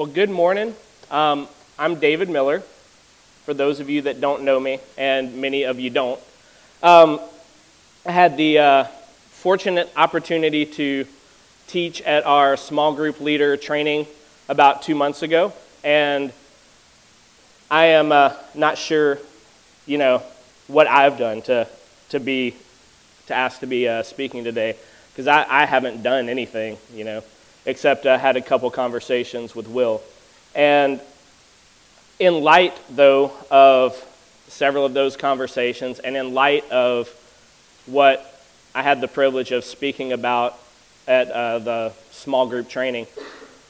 Well, good morning. Um, I'm David Miller, for those of you that don't know me, and many of you don't. Um, I had the uh, fortunate opportunity to teach at our small group leader training about two months ago, and I am uh, not sure, you know, what I've done to, to be, to ask to be uh, speaking today, because I, I haven't done anything, you know except I had a couple conversations with Will. And in light, though, of several of those conversations, and in light of what I had the privilege of speaking about at uh, the small group training,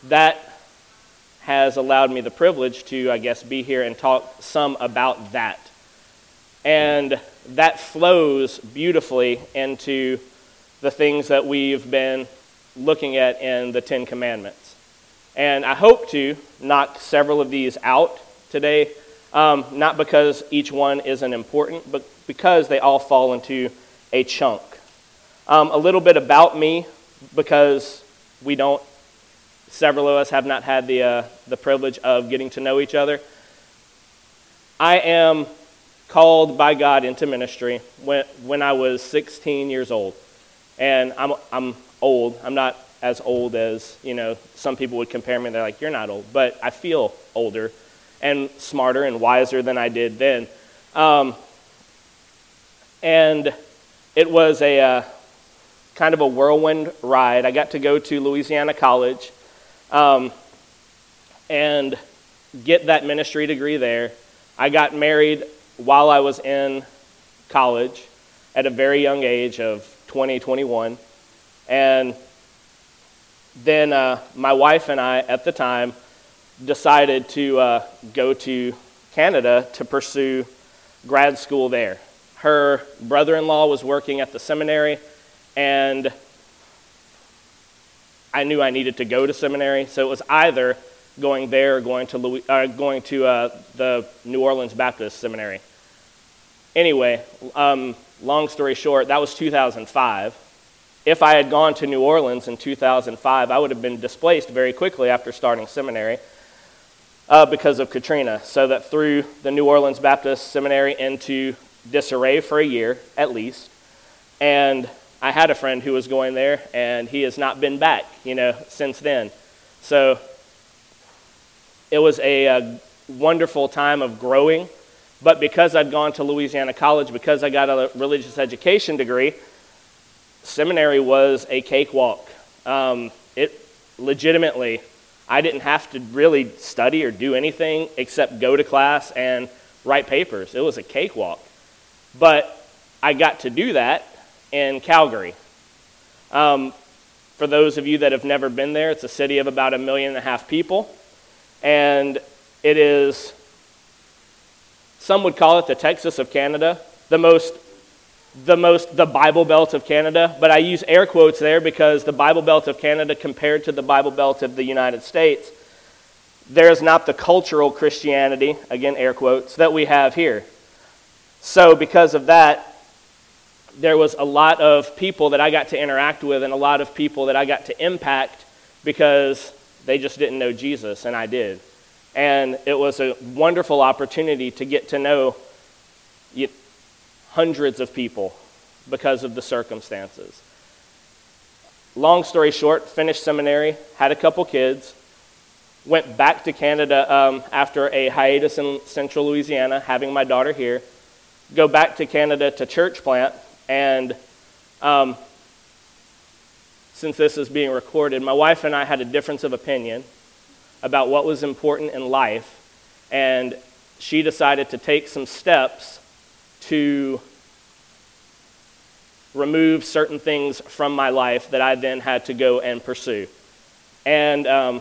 that has allowed me the privilege to, I guess, be here and talk some about that. And that flows beautifully into the things that we've been looking at in the Ten Commandments. And I hope to knock several of these out today, um, not because each one isn't important, but because they all fall into a chunk. Um, a little bit about me, because we don't, several of us have not had the, uh, the privilege of getting to know each other. I am called by God into ministry when, when I was 16 years old. And I'm, I'm old. I'm not as old as, you know, some people would compare me. They're like, you're not old. But I feel older and smarter and wiser than I did then. Um, and it was a uh, kind of a whirlwind ride. I got to go to Louisiana College um, and get that ministry degree there. I got married while I was in college at a very young age of 20, 21. And then uh, my wife and I, at the time, decided to uh, go to Canada to pursue grad school there. Her brother in law was working at the seminary, and I knew I needed to go to seminary, so it was either going there or going to, Louis, uh, going to uh, the New Orleans Baptist Seminary. Anyway, um, long story short, that was 2005 if I had gone to New Orleans in 2005, I would have been displaced very quickly after starting seminary uh, because of Katrina. So that threw the New Orleans Baptist Seminary into disarray for a year at least. And I had a friend who was going there, and he has not been back, you know, since then. So it was a, a wonderful time of growing. But because I'd gone to Louisiana College, because I got a religious education degree, seminary was a cakewalk. Um, it legitimately, I didn't have to really study or do anything except go to class and write papers. It was a cakewalk. But I got to do that in Calgary. Um, for those of you that have never been there, it's a city of about a million and a half people. And it is, some would call it the Texas of Canada, the most the most the Bible Belt of Canada, but I use air quotes there because the Bible Belt of Canada compared to the Bible Belt of the United States, there is not the cultural Christianity, again air quotes, that we have here. So because of that, there was a lot of people that I got to interact with and a lot of people that I got to impact because they just didn't know Jesus and I did. And it was a wonderful opportunity to get to know hundreds of people because of the circumstances. Long story short, finished seminary, had a couple kids, went back to Canada um, after a hiatus in central Louisiana, having my daughter here, go back to Canada to church plant, and um, since this is being recorded, my wife and I had a difference of opinion about what was important in life, and she decided to take some steps to remove certain things from my life that I then had to go and pursue. And um,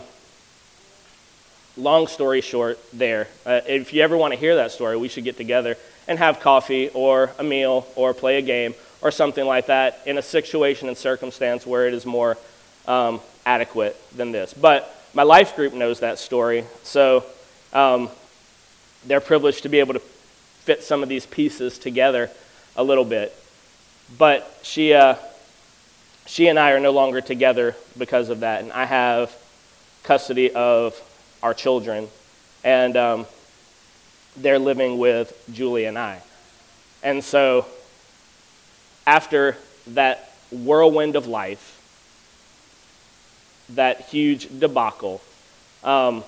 long story short, there, uh, if you ever want to hear that story, we should get together and have coffee or a meal or play a game or something like that in a situation and circumstance where it is more um, adequate than this. But my life group knows that story, so um, they're privileged to be able to fit some of these pieces together a little bit. But she, uh, she and I are no longer together because of that, and I have custody of our children, and um, they're living with Julie and I. And so, after that whirlwind of life, that huge debacle, um,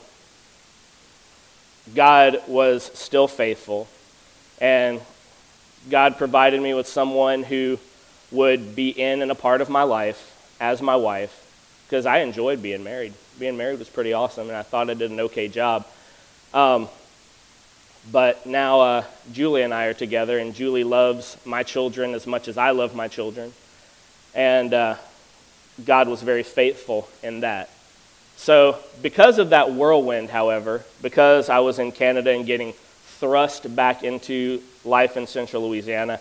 God was still faithful, and God provided me with someone who would be in and a part of my life as my wife because I enjoyed being married. Being married was pretty awesome, and I thought I did an okay job. Um, but now uh, Julie and I are together, and Julie loves my children as much as I love my children. And uh, God was very faithful in that. So, because of that whirlwind, however, because I was in Canada and getting thrust back into life in central Louisiana,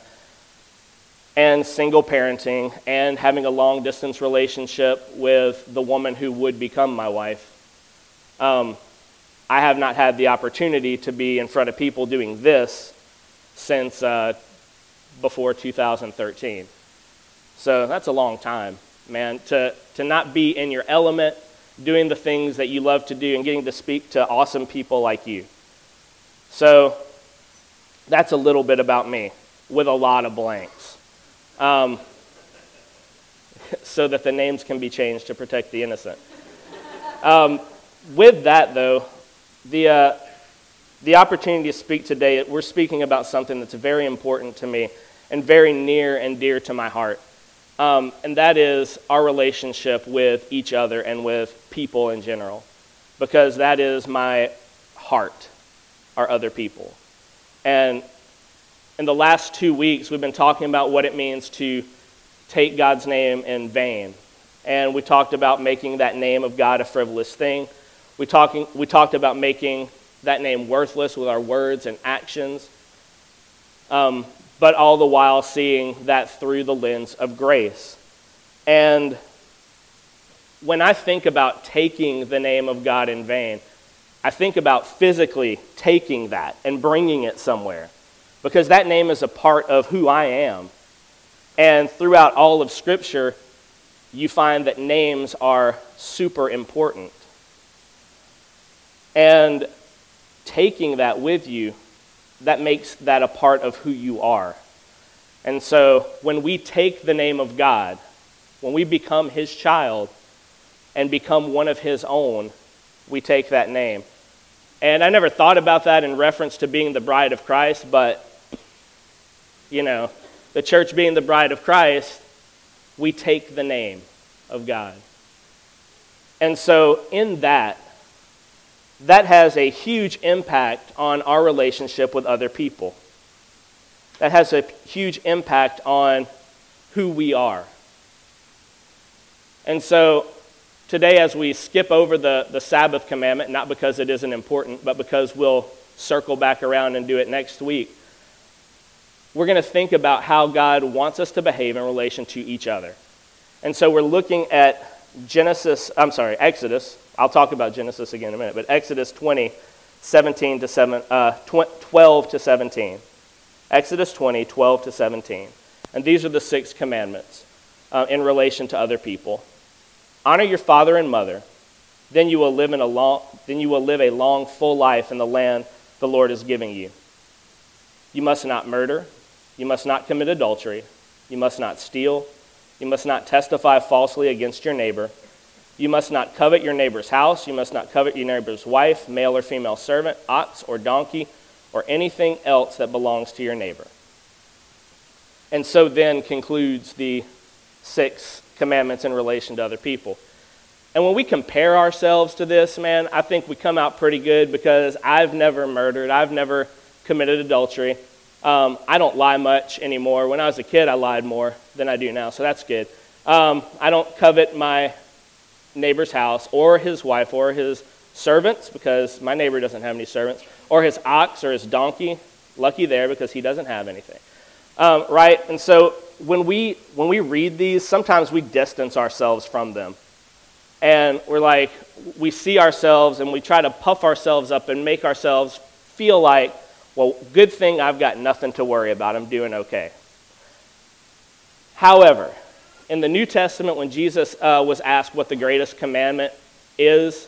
and single parenting, and having a long distance relationship with the woman who would become my wife, um, I have not had the opportunity to be in front of people doing this since uh, before 2013. So that's a long time, man, to, to not be in your element doing the things that you love to do and getting to speak to awesome people like you. So that's a little bit about me with a lot of blanks. Um, so that the names can be changed to protect the innocent. Um, with that, though, the, uh, the opportunity to speak today, we're speaking about something that's very important to me and very near and dear to my heart. Um, and that is our relationship with each other and with people in general. Because that is my heart, our other people. And in the last two weeks, we've been talking about what it means to take God's name in vain. And we talked about making that name of God a frivolous thing. We, talking, we talked about making that name worthless with our words and actions. Um, but all the while seeing that through the lens of grace. And when I think about taking the name of God in vain, I think about physically taking that and bringing it somewhere because that name is a part of who I am. And throughout all of Scripture, you find that names are super important. And taking that with you that makes that a part of who you are. And so when we take the name of God, when we become his child and become one of his own, we take that name. And I never thought about that in reference to being the bride of Christ, but, you know, the church being the bride of Christ, we take the name of God. And so, in that, that has a huge impact on our relationship with other people. That has a huge impact on who we are. And so, today, as we skip over the, the Sabbath commandment, not because it isn't important, but because we'll circle back around and do it next week, we're going to think about how God wants us to behave in relation to each other. And so, we're looking at Genesis, I'm sorry, Exodus I'll talk about Genesis again in a minute, but Exodus 20, 17 to 7, uh, 12 to 17. Exodus 20, 12 to 17. And these are the six commandments uh, in relation to other people. Honor your father and mother, then you will live in a long, then you will live a long, full life in the land the Lord is giving you. You must not murder. You must not commit adultery. You must not steal. You must not testify falsely against your neighbor. You must not covet your neighbor's house. You must not covet your neighbor's wife, male or female servant, ox or donkey, or anything else that belongs to your neighbor. And so then concludes the six commandments in relation to other people. And when we compare ourselves to this, man, I think we come out pretty good because I've never murdered, I've never committed adultery. Um, I don't lie much anymore. When I was a kid, I lied more than I do now, so that's good. Um, I don't covet my neighbor's house or his wife or his servants, because my neighbor doesn't have any servants, or his ox or his donkey. Lucky there because he doesn't have anything. Um, right? And so when we, when we read these, sometimes we distance ourselves from them. And we're like, we see ourselves and we try to puff ourselves up and make ourselves feel like, well, good thing I've got nothing to worry about. I'm doing okay. However, in the New Testament, when Jesus uh, was asked what the greatest commandment is,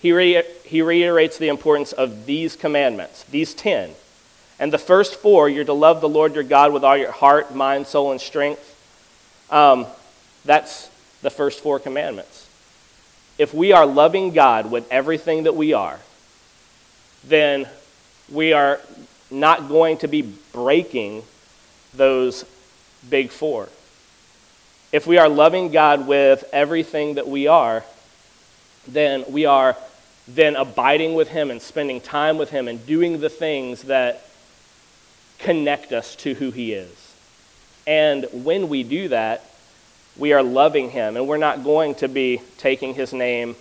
he, re- he reiterates the importance of these commandments, these 10. And the first four, you're to love the Lord your God with all your heart, mind, soul, and strength. Um, that's the first four commandments. If we are loving God with everything that we are, then we are not going to be breaking those big four. If we are loving God with everything that we are, then we are then abiding with Him and spending time with Him and doing the things that connect us to who He is. And when we do that, we are loving Him, and we're not going to be taking His name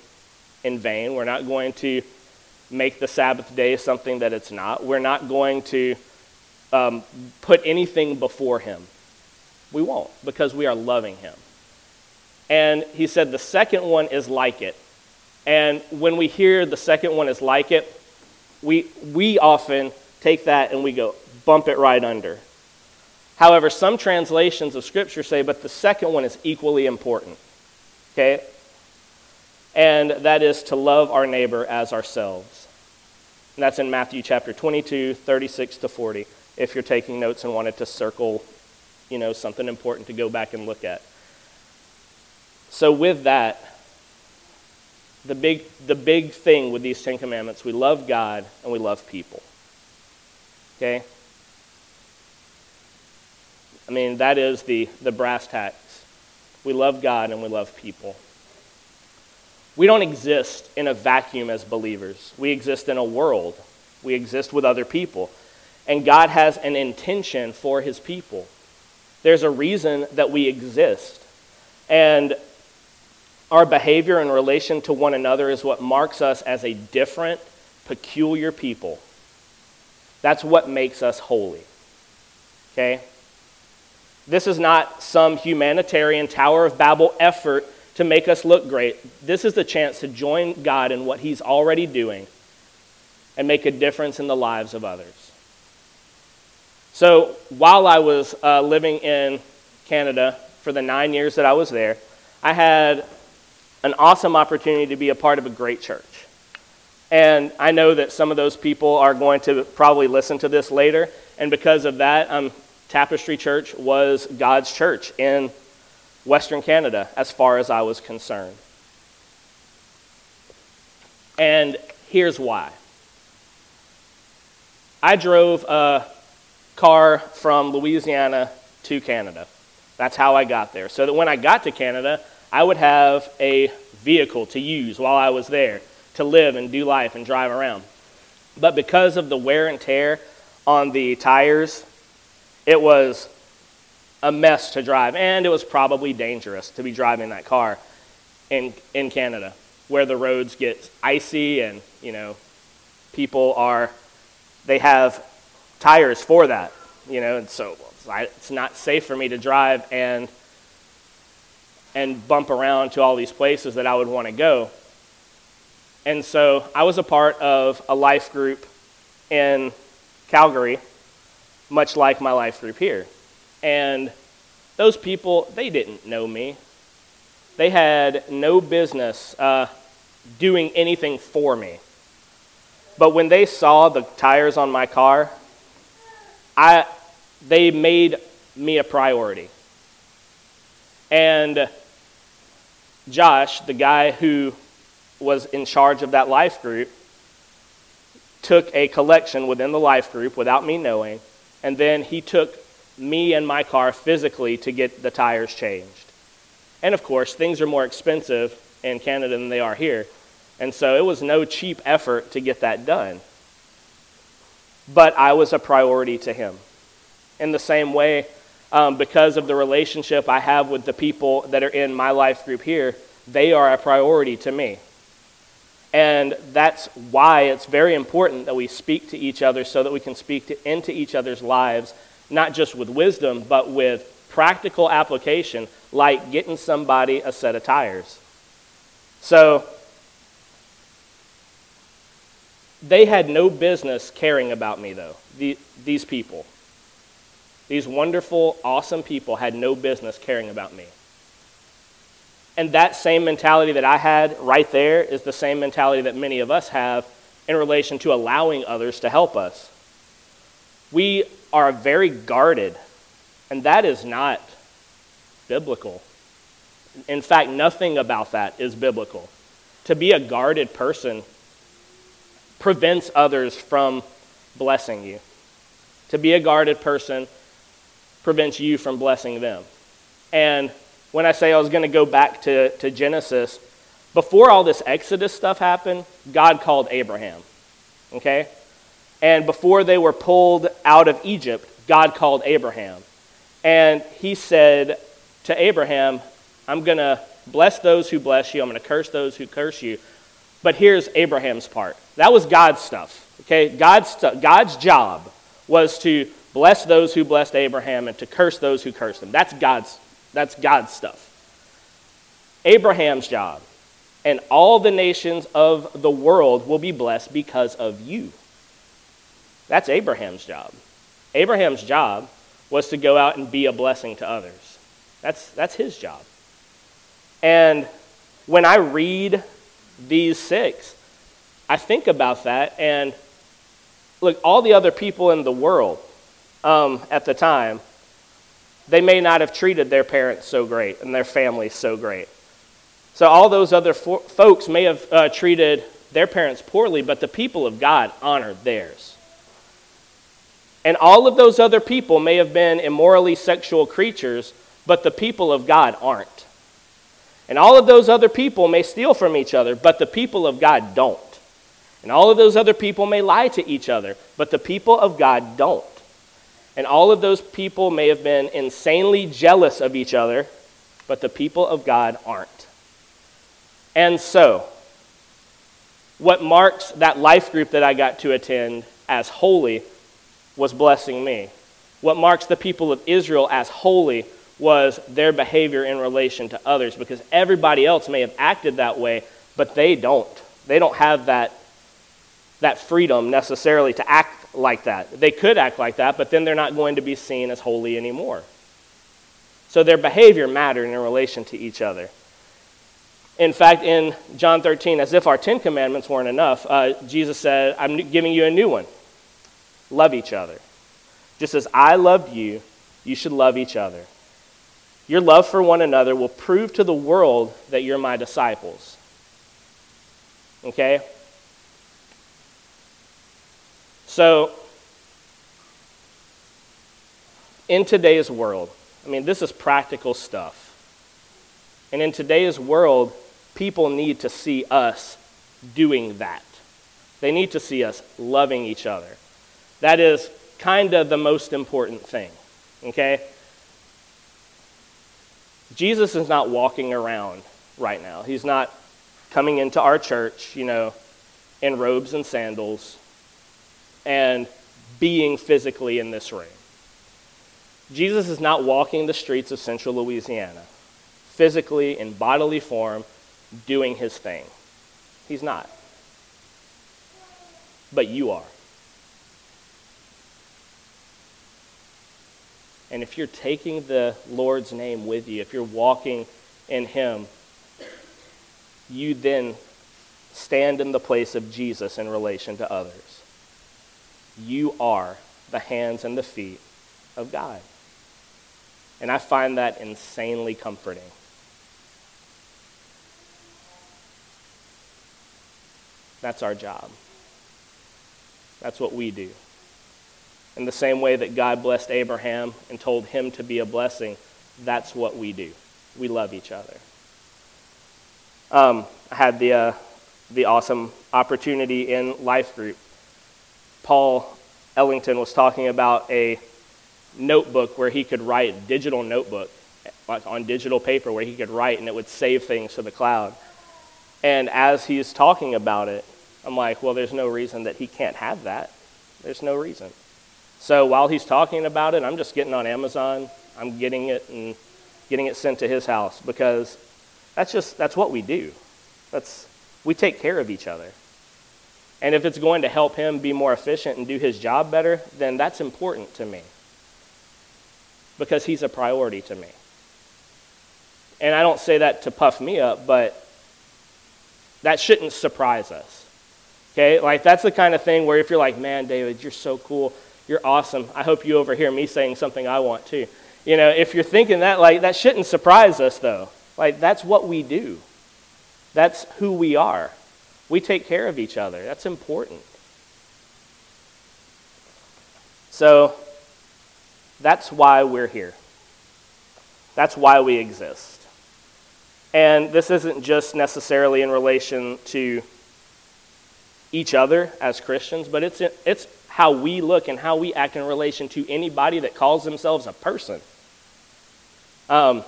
in vain. We're not going to make the Sabbath day something that it's not. We're not going to um, put anything before Him. We won't, because we are loving Him. And He said the second one is like it. And when we hear the second one is like it, we, we often take that and we go, bump it right under. However, some translations of Scripture say, but the second one is equally important. Okay? And that is to love our neighbor as ourselves. And that's in Matthew chapter 22, 36 to 40, if you're taking notes and wanted to circle, you know, something important to go back and look at. So, with that, the big, the big thing with these Ten Commandments we love God and we love people. Okay? I mean, that is the, the brass tacks. We love God and we love people. We don't exist in a vacuum as believers, we exist in a world, we exist with other people. And God has an intention for his people. There's a reason that we exist. And our behavior in relation to one another is what marks us as a different, peculiar people. That's what makes us holy. Okay? This is not some humanitarian Tower of Babel effort to make us look great. This is the chance to join God in what He's already doing and make a difference in the lives of others. So, while I was uh, living in Canada for the nine years that I was there, I had an awesome opportunity to be a part of a great church. And I know that some of those people are going to probably listen to this later. And because of that, um, Tapestry Church was God's church in Western Canada, as far as I was concerned. And here's why I drove a car from Louisiana to Canada. That's how I got there. So that when I got to Canada, I would have a vehicle to use while I was there to live and do life and drive around. But because of the wear and tear on the tires it was a mess to drive, and it was probably dangerous to be driving that car in, in Canada, where the roads get icy and, you know, people are, they have tires for that, you know, and so it's not safe for me to drive and and bump around to all these places that I would want to go. And so I was a part of a life group in Calgary much like my life group here. And those people, they didn't know me. They had no business uh, doing anything for me. But when they saw the tires on my car, I, they made me a priority. And Josh, the guy who was in charge of that life group, took a collection within the life group without me knowing and then he took me and my car physically to get the tires changed. And of course, things are more expensive in Canada than they are here. And so it was no cheap effort to get that done. But I was a priority to him. In the same way, um, because of the relationship I have with the people that are in my life group here, they are a priority to me. And that's why it's very important that we speak to each other so that we can speak to, into each other's lives, not just with wisdom, but with practical application, like getting somebody a set of tires. So, they had no business caring about me, though, the, these people. These wonderful, awesome people had no business caring about me. And that same mentality that I had right there is the same mentality that many of us have in relation to allowing others to help us. We are very guarded, and that is not biblical. In fact, nothing about that is biblical. To be a guarded person prevents others from blessing you. To be a guarded person prevents you from blessing them. And when I say I was going to go back to, to Genesis, before all this Exodus stuff happened, God called Abraham. Okay? And before they were pulled out of Egypt, God called Abraham. And he said to Abraham, I'm going to bless those who bless you, I'm going to curse those who curse you. But here's Abraham's part. That was God's stuff. Okay? God's, God's job was to bless those who blessed Abraham and to curse those who cursed him. That's God's, that's God's stuff. Abraham's job and all the nations of the world will be blessed because of you. That's Abraham's job. Abraham's job was to go out and be a blessing to others. That's, that's his job. And when I read these six, I think about that and look, all the other people in the world um, at the time, they may not have treated their parents so great and their families so great. So all those other fo- folks may have uh, treated their parents poorly, but the people of God honored theirs. And all of those other people may have been immorally sexual creatures, but the people of God aren't. And all of those other people may steal from each other, but the people of God don't. And all of those other people may lie to each other, but the people of God don't. And all of those people may have been insanely jealous of each other, but the people of God aren't. And so, what marks that life group that I got to attend as holy was blessing me. What marks the people of Israel as holy was their behavior in relation to others because everybody else may have acted that way, but they don't. They don't have that, that freedom necessarily to act like that. They could act like that, but then they're not going to be seen as holy anymore. So their behavior mattered in relation to each other. In fact, in John 13, as if our Ten Commandments weren't enough, uh, Jesus said, I'm giving you a new one love each other. Just as I loved you, you should love each other. Your love for one another will prove to the world that you're my disciples. Okay? So, in today's world, I mean, this is practical stuff. And in today's world, people need to see us doing that. They need to see us loving each other. That is kind of the most important thing. Okay? Jesus is not walking around right now. He's not coming into our church, you know, in robes and sandals and being physically in this room. Jesus is not walking the streets of central Louisiana, physically, in bodily form, doing his thing. He's not. But you are. And if you're taking the Lord's name with you, if you're walking in Him, you then stand in the place of Jesus in relation to others. You are the hands and the feet of God. And I find that insanely comforting. That's our job. That's what we do. In the same way that God blessed Abraham and told him to be a blessing, that's what we do. We love each other. Um, I had the, uh, the awesome opportunity in Life Group. Paul Ellington was talking about a notebook where he could write, digital notebook on digital paper where he could write and it would save things to the cloud. And as he's talking about it, I'm like, well, there's no reason that he can't have that. There's no reason. So while he's talking about it, I'm just getting on Amazon. I'm getting it and getting it sent to his house because that's just that's what we do. That's we take care of each other. And if it's going to help him be more efficient and do his job better, then that's important to me. Because he's a priority to me. And I don't say that to puff me up, but that shouldn't surprise us. Okay? Like, that's the kind of thing where if you're like, man, David, you're so cool, you're awesome, I hope you overhear me saying something I want too. You know, if you're thinking that, like, that shouldn't surprise us, though. Like, that's what we do, that's who we are. We take care of each other, that's important. So, that's why we're here. That's why we exist. And this isn't just necessarily in relation to each other as Christians, but it's, it's how we look and how we act in relation to anybody that calls themselves a person. Um,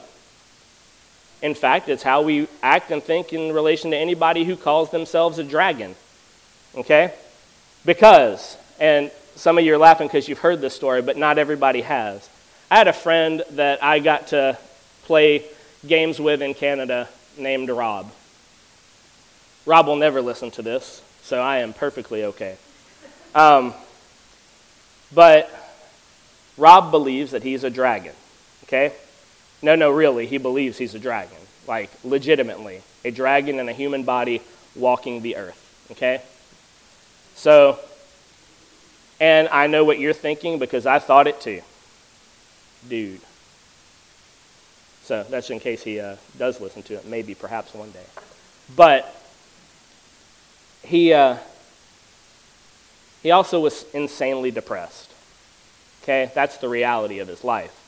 in fact, it's how we act and think in relation to anybody who calls themselves a dragon. Okay? Because, and some of you are laughing because you've heard this story, but not everybody has. I had a friend that I got to play games with in Canada named Rob. Rob will never listen to this, so I am perfectly okay. Um, but Rob believes that he's a dragon, okay? No, no, really, he believes he's a dragon, like legitimately. A dragon in a human body walking the earth, okay? So, and I know what you're thinking because I thought it too. Dude. So that's in case he uh, does listen to it, maybe, perhaps one day. But he, uh, he also was insanely depressed. Okay, that's the reality of his life.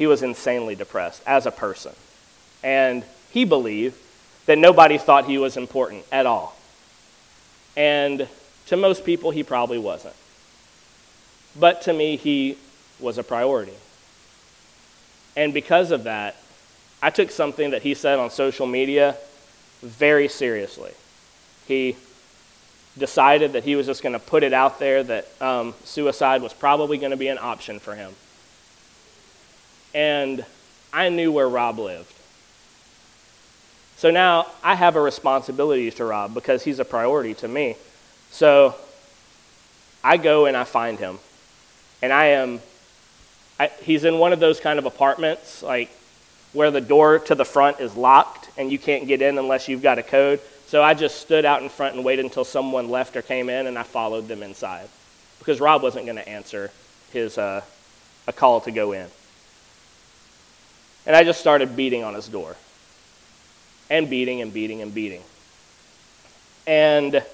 He was insanely depressed as a person. And he believed that nobody thought he was important at all. And to most people, he probably wasn't. But to me, he was a priority. And because of that, I took something that he said on social media very seriously. He decided that he was just going to put it out there that um, suicide was probably going to be an option for him. And I knew where Rob lived. So now I have a responsibility to Rob because he's a priority to me. So I go and I find him. And I am I, he's in one of those kind of apartments, like where the door to the front is locked and you can't get in unless you've got a code. So I just stood out in front and waited until someone left or came in, and I followed them inside because Rob wasn't going to answer his uh, a call to go in. And I just started beating on his door, and beating and beating and beating. And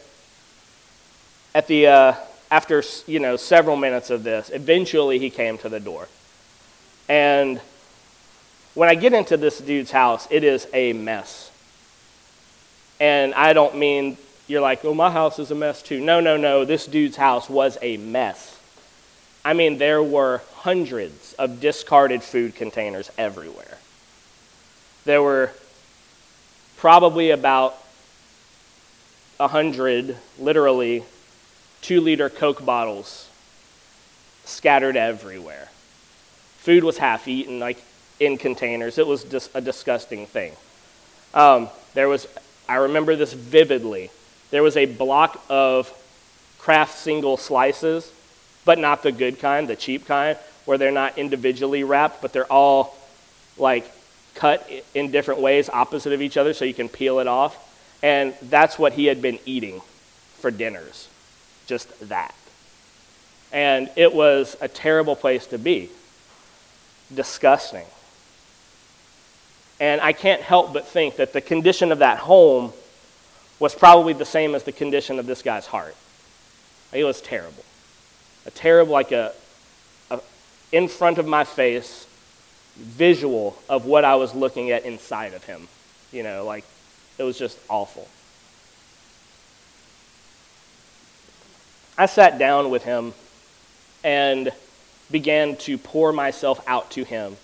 at the uh, after you know several minutes of this, eventually he came to the door. And when I get into this dude's house, it is a mess. And I don't mean you're like, oh, my house is a mess too. No, no, no. This dude's house was a mess. I mean, there were hundreds of discarded food containers everywhere. There were probably about a hundred, literally, two liter Coke bottles scattered everywhere. Food was half eaten, like in containers. It was just a disgusting thing. Um, there was, I remember this vividly. There was a block of Kraft single slices, but not the good kind, the cheap kind, where they're not individually wrapped, but they're all like cut in different ways, opposite of each other, so you can peel it off. And that's what he had been eating for dinners. Just that. And it was a terrible place to be disgusting. And I can't help but think that the condition of that home was probably the same as the condition of this guy's heart. It was terrible. A terrible, like a, a in front of my face, visual of what I was looking at inside of him. You know, like it was just awful. I sat down with him and began to pour myself out to him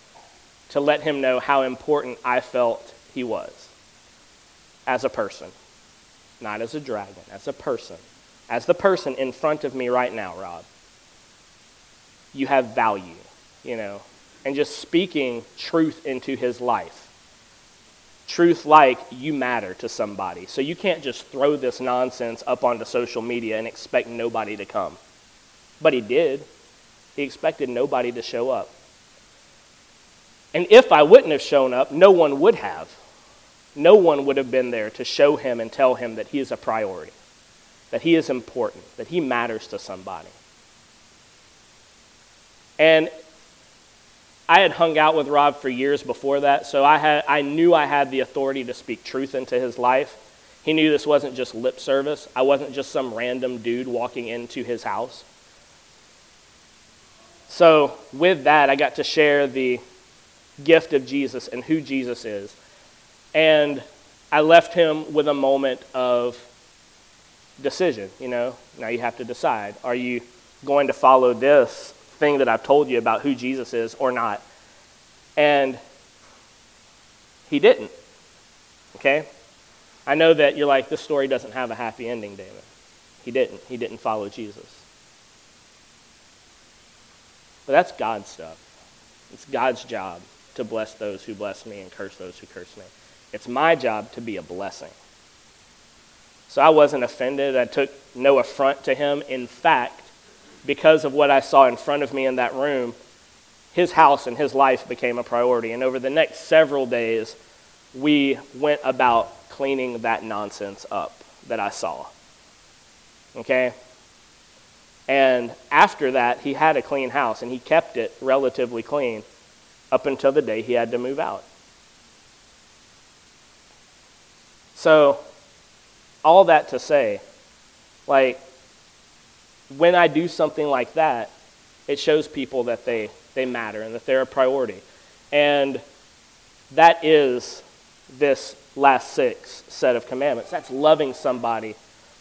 to let him know how important I felt he was as a person. Not as a dragon, as a person. As the person in front of me right now, Rob. You have value, you know, and just speaking truth into his life. Truth like you matter to somebody. So you can't just throw this nonsense up onto social media and expect nobody to come. But he did. He expected nobody to show up. And if I wouldn't have shown up, no one would have. No one would have been there to show him and tell him that he is a priority, that he is important, that he matters to somebody. And I had hung out with Rob for years before that, so I, had, I knew I had the authority to speak truth into his life. He knew this wasn't just lip service. I wasn't just some random dude walking into his house. So, with that, I got to share the gift of Jesus and who Jesus is. And I left him with a moment of decision, you know. Now you have to decide are you going to follow this thing that I've told you about who Jesus is or not? And he didn't. Okay? I know that you're like, this story doesn't have a happy ending, David. He didn't. He didn't follow Jesus. But that's God's stuff. It's God's job to bless those who bless me and curse those who curse me. It's my job to be a blessing. So I wasn't offended. I took no affront to him. In fact, because of what I saw in front of me in that room, his house and his life became a priority. And over the next several days, we went about cleaning that nonsense up that I saw. Okay? And after that, he had a clean house and he kept it relatively clean up until the day he had to move out. So, all that to say, like, when I do something like that, it shows people that they, they matter and that they're a priority. And that is this last six set of commandments. That's loving somebody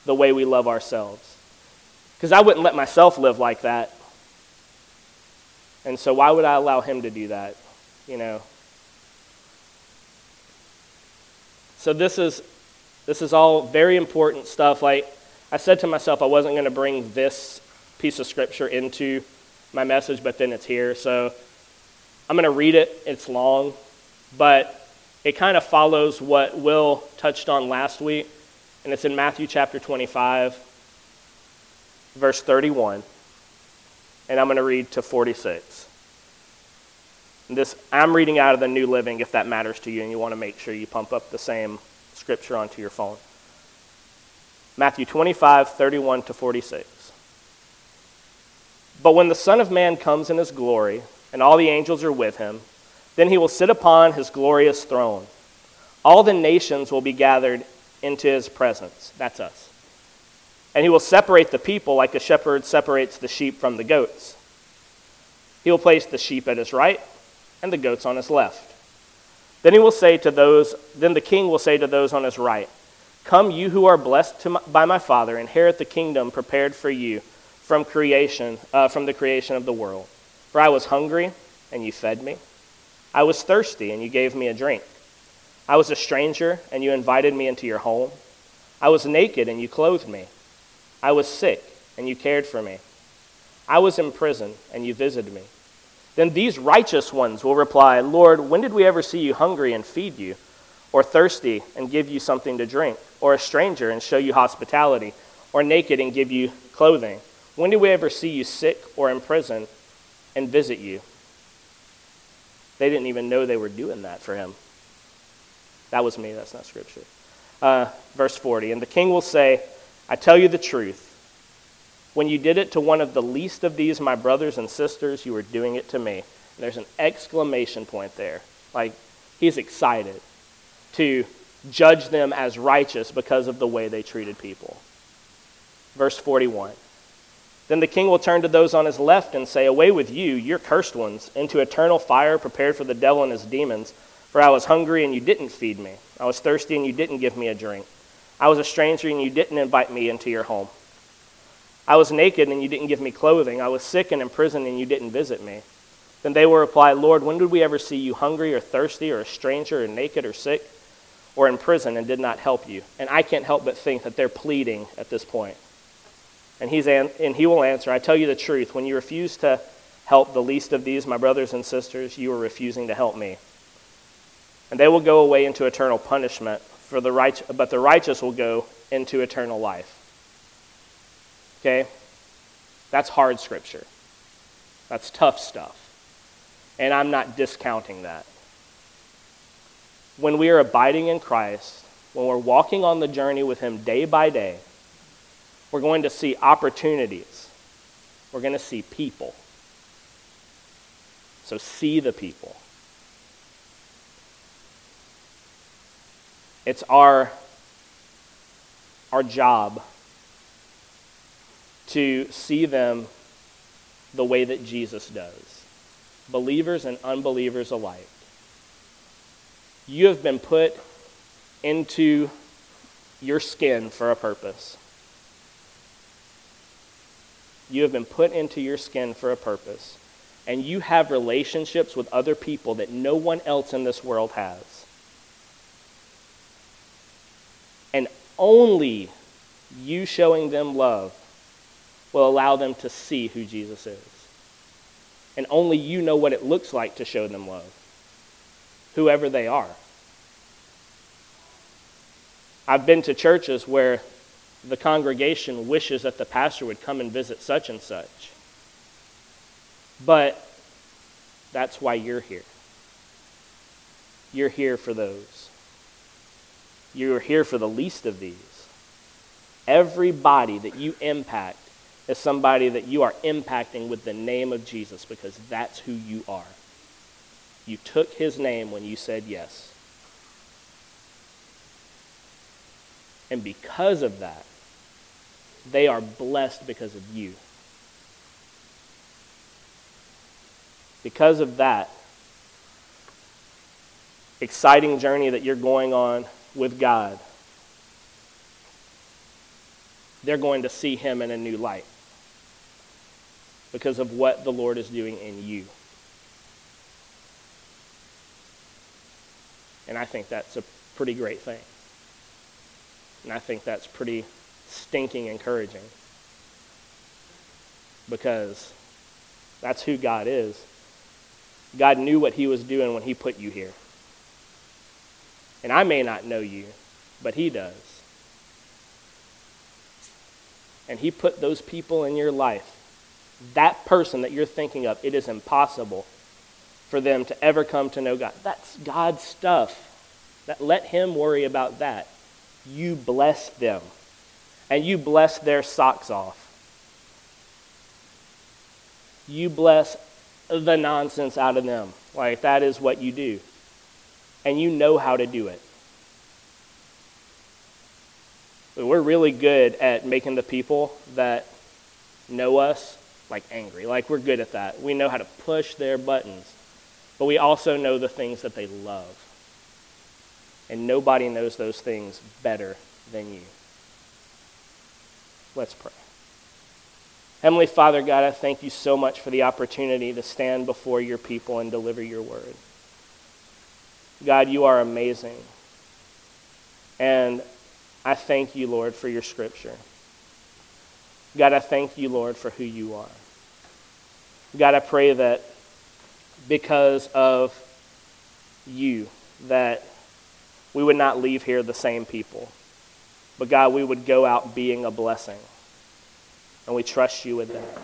the way we love ourselves. Because I wouldn't let myself live like that. And so why would I allow him to do that? You know. So this is this is all very important stuff. Like I said to myself I wasn't going to bring this piece of scripture into my message, but then it's here. So I'm going to read it. It's long, but it kind of follows what Will touched on last week, and it's in Matthew chapter 25, verse 31. And I'm going to read to 46. This, I'm reading out of the New Living if that matters to you and you want to make sure you pump up the same scripture onto your phone. Matthew 25, 31 to 46. But when the Son of Man comes in his glory, and all the angels are with him, then he will sit upon his glorious throne. All the nations will be gathered into his presence. That's us. And he will separate the people like a shepherd separates the sheep from the goats. He will place the sheep at his right and the goats on his left. Then he will say to those, then the king will say to those on his right, Come, you who are blessed my, by my Father, inherit the kingdom prepared for you from creation, uh, from the creation of the world. For I was hungry, and you fed me. I was thirsty, and you gave me a drink. I was a stranger, and you invited me into your home. I was naked, and you clothed me. I was sick, and you cared for me. I was in prison, and you visited me. Then these righteous ones will reply, Lord, when did we ever see you hungry and feed you, or thirsty and give you something to drink, or a stranger and show you hospitality, or naked and give you clothing? When did we ever see you sick or in prison and visit you? They didn't even know they were doing that for him. That was me, that's not scripture. Uh, verse 40 And the king will say, I tell you the truth. When you did it to one of the least of these, my brothers and sisters, you were doing it to me. And there's an exclamation point there. Like, he's excited to judge them as righteous because of the way they treated people. Verse 41 then the king will turn to those on his left and say, Away with you, you're cursed ones, into eternal fire prepared for the devil and his demons. For I was hungry and you didn't feed me. I was thirsty and you didn't give me a drink. I was a stranger and you didn't invite me into your home. I was naked and you didn't give me clothing. I was sick and in prison and you didn't visit me. Then they will reply, Lord, when did we ever see you hungry or thirsty or a stranger or naked or sick or in prison and did not help you? And I can't help but think that they're pleading at this point. And, he's an, and he will answer, I tell you the truth, when you refuse to help the least of these, my brothers and sisters, you are refusing to help me. And they will go away into eternal punishment, for the right, but the righteous will go into eternal life. Okay? That's hard scripture. That's tough stuff. And I'm not discounting that. When we are abiding in Christ, when we're walking on the journey with Him day by day, we're going to see opportunities. We're going to see people. So see the people. It's our, our job to see them the way that Jesus does, believers and unbelievers alike. You have been put into your skin for a purpose. You have been put into your skin for a purpose. And you have relationships with other people that no one else in this world has. And only you showing them love will allow them to see who Jesus is. And only you know what it looks like to show them love, whoever they are. I've been to churches where the congregation wishes that the pastor would come and visit such and such. But that's why you're here. You're here for those. You're here for the least of these. Everybody that you impact is somebody that you are impacting with the name of Jesus because that's who you are. You took his name when you said yes. And because of that, they are blessed because of you. Because of that exciting journey that you're going on with God, they're going to see Him in a new light because of what the Lord is doing in you. And I think that's a pretty great thing. And I think that's pretty stinking encouraging because that's who God is. God knew what He was doing when He put you here. And I may not know you, but He does. And He put those people in your life. That person that you're thinking of, it is impossible for them to ever come to know God. That's God's stuff. That, let Him worry about that. You bless them and you bless their socks off. You bless the nonsense out of them. Like, that is what you do. And you know how to do it. We're really good at making the people that know us like angry. Like, we're good at that. We know how to push their buttons. But we also know the things that they love. And nobody knows those things better than you. Let's pray. Heavenly Father, God, I thank you so much for the opportunity to stand before your people and deliver your word. God, you are amazing. And I thank you, Lord, for your scripture. God, I thank you, Lord, for who you are. God, I pray that because of you, that we would not leave here the same people. But God, we would go out being a blessing. And we trust you with that.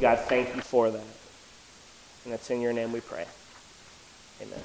God, thank you for that. And it's in your name we pray. Amen.